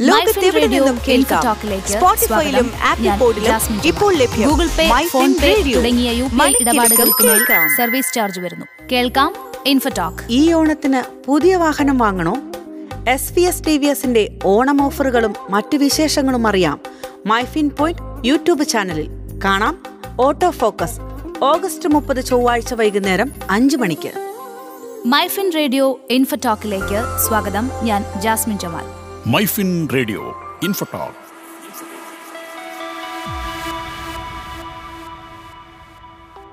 ലോകത്തെവിടെ നിന്നും കേൾക്കാം? സ്പോട്ടിഫൈയിലും ആപ്പിൾ പോഡിലും ഇപ്പോൾ ലഭ്യം. ഗൂഗിൾ പേ ഫോൺ പേ തുടങ്ങിയ യു പി ഇടപാടുകൾക്ക് സർവീസ് ചാർജ് വരുന്നു. കേൾക്കാം ഇൻഫോടോക്ക് ഈ ഓണത്തിന് പുതിയ വാഹനം വാങ്ങണോ? S V S T V എസിന്റെ ഓണം ഓഫറുകളും മറ്റു വിശേഷങ്ങളും അറിയാം. മൈഫിൻ പോയിന്റ് യൂട്യൂബ് ചാനലിൽ കാണാം. ഓട്ടോ ഫോക്കസ് ഓഗസ്റ്റ് മുപ്പത് ചൊവ്വാഴ്ച വൈകുന്നേരം അഞ്ചു മണിക്ക്. മൈഫിൻ റേഡിയോ ഇൻഫോടോക്കിലേക്ക് സ്വാഗതം. ഞാൻ ജാസ്മിൻ ജമാൽ മൈഫിൻ റേഡിയോ ഇൻഫോട്ടോ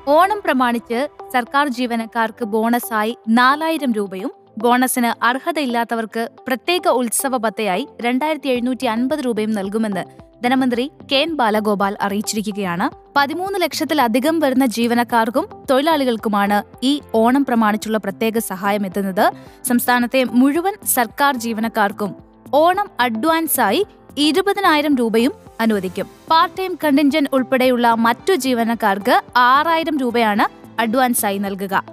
ഓണം പ്രമാണിച്ച് സർക്കാർ ജീവനക്കാർക്ക് ബോണസായി നാലായിരം രൂപയും ബോണസിന് അർഹതയില്ലാത്തവർക്ക് പ്രത്യേക ഉത്സവ ബത്തയായി രണ്ടായിരത്തി എഴുന്നൂറ്റി അൻപത് രൂപയും നൽകുമെന്ന് ധനമന്ത്രി കെ എൻ ബാലഗോപാൽ അറിയിച്ചിരിക്കുകയാണ്. പതിമൂന്ന് ലക്ഷത്തിലധികം വരുന്ന ജീവനക്കാർക്കും തൊഴിലാളികൾക്കുമാണ് ഈ ഓണം പ്രമാണിച്ചുള്ള പ്രത്യേക സഹായം എത്തുന്നത്. സംസ്ഥാനത്തെ മുഴുവൻ സർക്കാർ ജീവനക്കാർക്കും ഓണം അഡ്വാൻസായി ഇരുപതിനായിരം രൂപയും അനുവദിക്കും. പാർട്ട് ടൈം കണ്ടിൻജന്റ് ഉൾപ്പെടെയുള്ള മറ്റു ജീവനക്കാർക്ക് ആറായിരം രൂപയാണ് അഡ്വാൻസായി നൽകുക.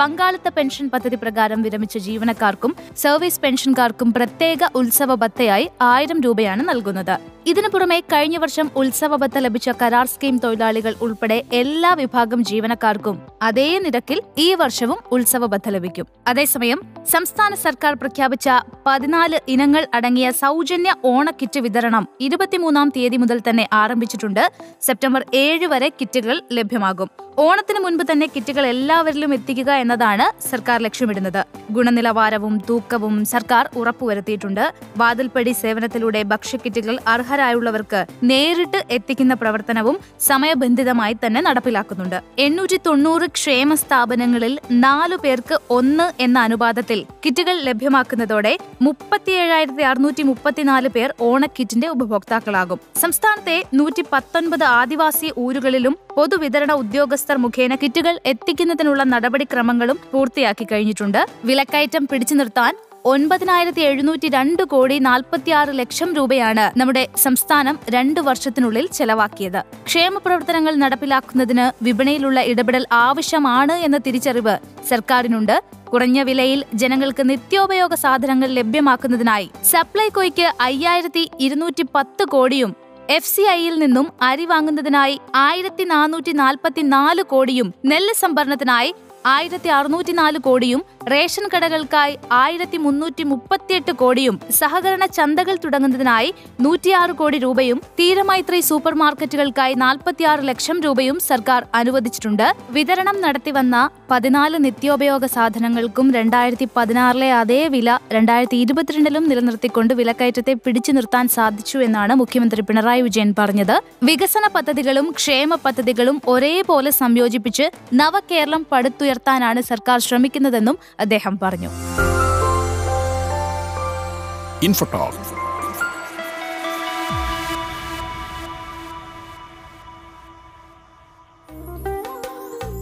പങ്കാളിത്ത പെൻഷൻ പദ്ധതി പ്രകാരം വിരമിച്ച ജീവനക്കാർക്കും സർവീസ് പെൻഷൻകാർക്കും പ്രത്യേക ഉത്സവ ഭത്തയായി ആയിരം രൂപയാണ് നൽകുന്നത്. ഇതിനു പുറമെ കഴിഞ്ഞ വർഷം ഉത്സവബത്ത ലഭിച്ച കരാർ സ്കീം തൊഴിലാളികൾ ഉൾപ്പെടെ എല്ലാ വിഭാഗം ജീവനക്കാർക്കും അതേ നിരക്കിൽ ഈ വർഷവും ഉത്സവബത്ത ലഭിക്കും. അതേസമയം സംസ്ഥാന സർക്കാർ പ്രഖ്യാപിച്ച പതിനാല് ഇനങ്ങൾ അടങ്ങിയ സൗജന്യ ഓണക്കിറ്റ് വിതരണം ഇരുപത്തിമൂന്നാം തീയതി മുതൽ തന്നെ ആരംഭിച്ചിട്ടുണ്ട്. സെപ്റ്റംബർ ഏഴ് വരെ കിറ്റുകൾ ലഭ്യമാകും. ഓണത്തിന് മുൻപ് തന്നെ കിറ്റുകൾ എല്ലാവരിലും എത്തിക്കുക എന്നതാണ് സർക്കാർ ലക്ഷ്യമിടുന്നത്. ഗുണനിലവാരവും തൂക്കവും സർക്കാർ ഉറപ്പുവരുത്തിയിട്ടുണ്ട്. വാതിൽപ്പടി സേവനത്തിലൂടെ ഭക്ഷ്യക്കിറ്റുകൾ അർഹരായുള്ളവർക്ക് നേരിട്ട് എത്തിക്കുന്ന പ്രവർത്തനവും സമയബന്ധിതമായി തന്നെ നടപ്പിലാക്കുന്നുണ്ട്. എണ്ണൂറ്റി തൊണ്ണൂറ് ക്ഷേമ സ്ഥാപനങ്ങളിൽ നാലു പേർക്ക് ഒന്ന് എന്ന അനുപാതത്തിൽ കിറ്റുകൾ ലഭ്യമാക്കുന്നതോടെ മുപ്പത്തിയേഴായിരത്തി അറുന്നൂറ്റി മുപ്പത്തിനാല് പേർ ഓണക്കിറ്റിന്റെ ഉപഭോക്താക്കളാകും. സംസ്ഥാനത്തെ നൂറ്റി പത്തൊൻപത് ആദിവാസി ഊരുകളിലും പൊതുവിതരണ ഉദ്യോഗസ്ഥർ മുഖേന കിറ്റുകൾ എത്തിക്കുന്നതിനുള്ള നടപടിക്രമങ്ങളും പൂർത്തിയാക്കി കഴിഞ്ഞിട്ടുണ്ട്. വിലക്കയറ്റം പിടിച്ചു നിർത്താൻ ഒൻപതിനായിരത്തി എഴുന്നൂറ്റി രണ്ട് കോടി നാൽപ്പത്തിയാറ് ലക്ഷം രൂപയാണ് നമ്മുടെ സംസ്ഥാനം രണ്ടു വർഷത്തിനുള്ളിൽ ചെലവാക്കിയത്. ക്ഷേമ പ്രവർത്തനങ്ങൾ നടപ്പിലാക്കുന്നതിന് വിപണിയിലുള്ള ഇടപെടൽ ആവശ്യമാണ് എന്ന തിരിച്ചറിവ് സർക്കാരിനുണ്ട്. കുറഞ്ഞ വിലയിൽ ജനങ്ങൾക്ക് നിത്യോപയോഗ സാധനങ്ങൾ ലഭ്യമാക്കുന്നതിനായി സപ്ലൈകോയ്ക്ക് അയ്യായിരത്തി ഇരുന്നൂറ്റി പത്ത് കോടിയും എഫ് സി ഐയിൽ നിന്നും അരി വാങ്ങുന്നതിനായി ആയിരത്തി നാനൂറ്റി നാൽപ്പത്തി നാല് കോടിയും നെല്ല് സംഭരണത്തിനായി ആയിരത്തി അറുന്നൂറ്റി നാല് കോടിയും റേഷൻ കടകൾക്കായി ആയിരത്തി മുന്നൂറ്റി മുപ്പത്തിയെട്ട് കോടിയും സഹകരണ ചന്തകൾ തുടങ്ങുന്നതിനായി നൂറ്റിയാറ് കോടി രൂപയും തീരമൈത്രി സൂപ്പർ മാർക്കറ്റുകൾക്കായി നാൽപ്പത്തിയാറ് ലക്ഷം രൂപയും സർക്കാർ അനുവദിച്ചിട്ടുണ്ട്. വിതരണം നടത്തിവന്ന പതിനാല് നിത്യോപയോഗ സാധനങ്ങൾക്കും രണ്ടായിരത്തി പതിനാറിലെ അതേ വില രണ്ടായിരത്തി ഇരുപത്തിരണ്ടിലും നിലനിർത്തിക്കൊണ്ട് വിലക്കയറ്റത്തെ പിടിച്ചു നിർത്താൻ സാധിച്ചു എന്നാണ് മുഖ്യമന്ത്രി പിണറായി വിജയൻ പറഞ്ഞത്. വികസന പദ്ധതികളും ക്ഷേമ പദ്ധതികളും ഒരേപോലെ സംയോജിപ്പിച്ച് നവകേരളം പടുത്തുയർത്താനാണ് സർക്കാർ ശ്രമിക്കുന്നതെന്നും അദ്ദേഹം പറഞ്ഞു.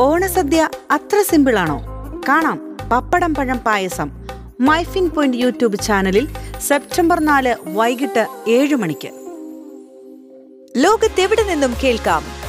ഓണസദ്യ അത്ര സിമ്പിളാണോ? കാണാം. പപ്പടം പഴം പായസം. മൈഫിൻ പോയിന്റ് യൂട്യൂബ് ചാനലിൽ സെപ്റ്റംബർ നാല് വൈകിട്ട് ഏഴ് മണിക്ക്. ലോകത്തെവിടെ നിന്നും കേൾക്കാം?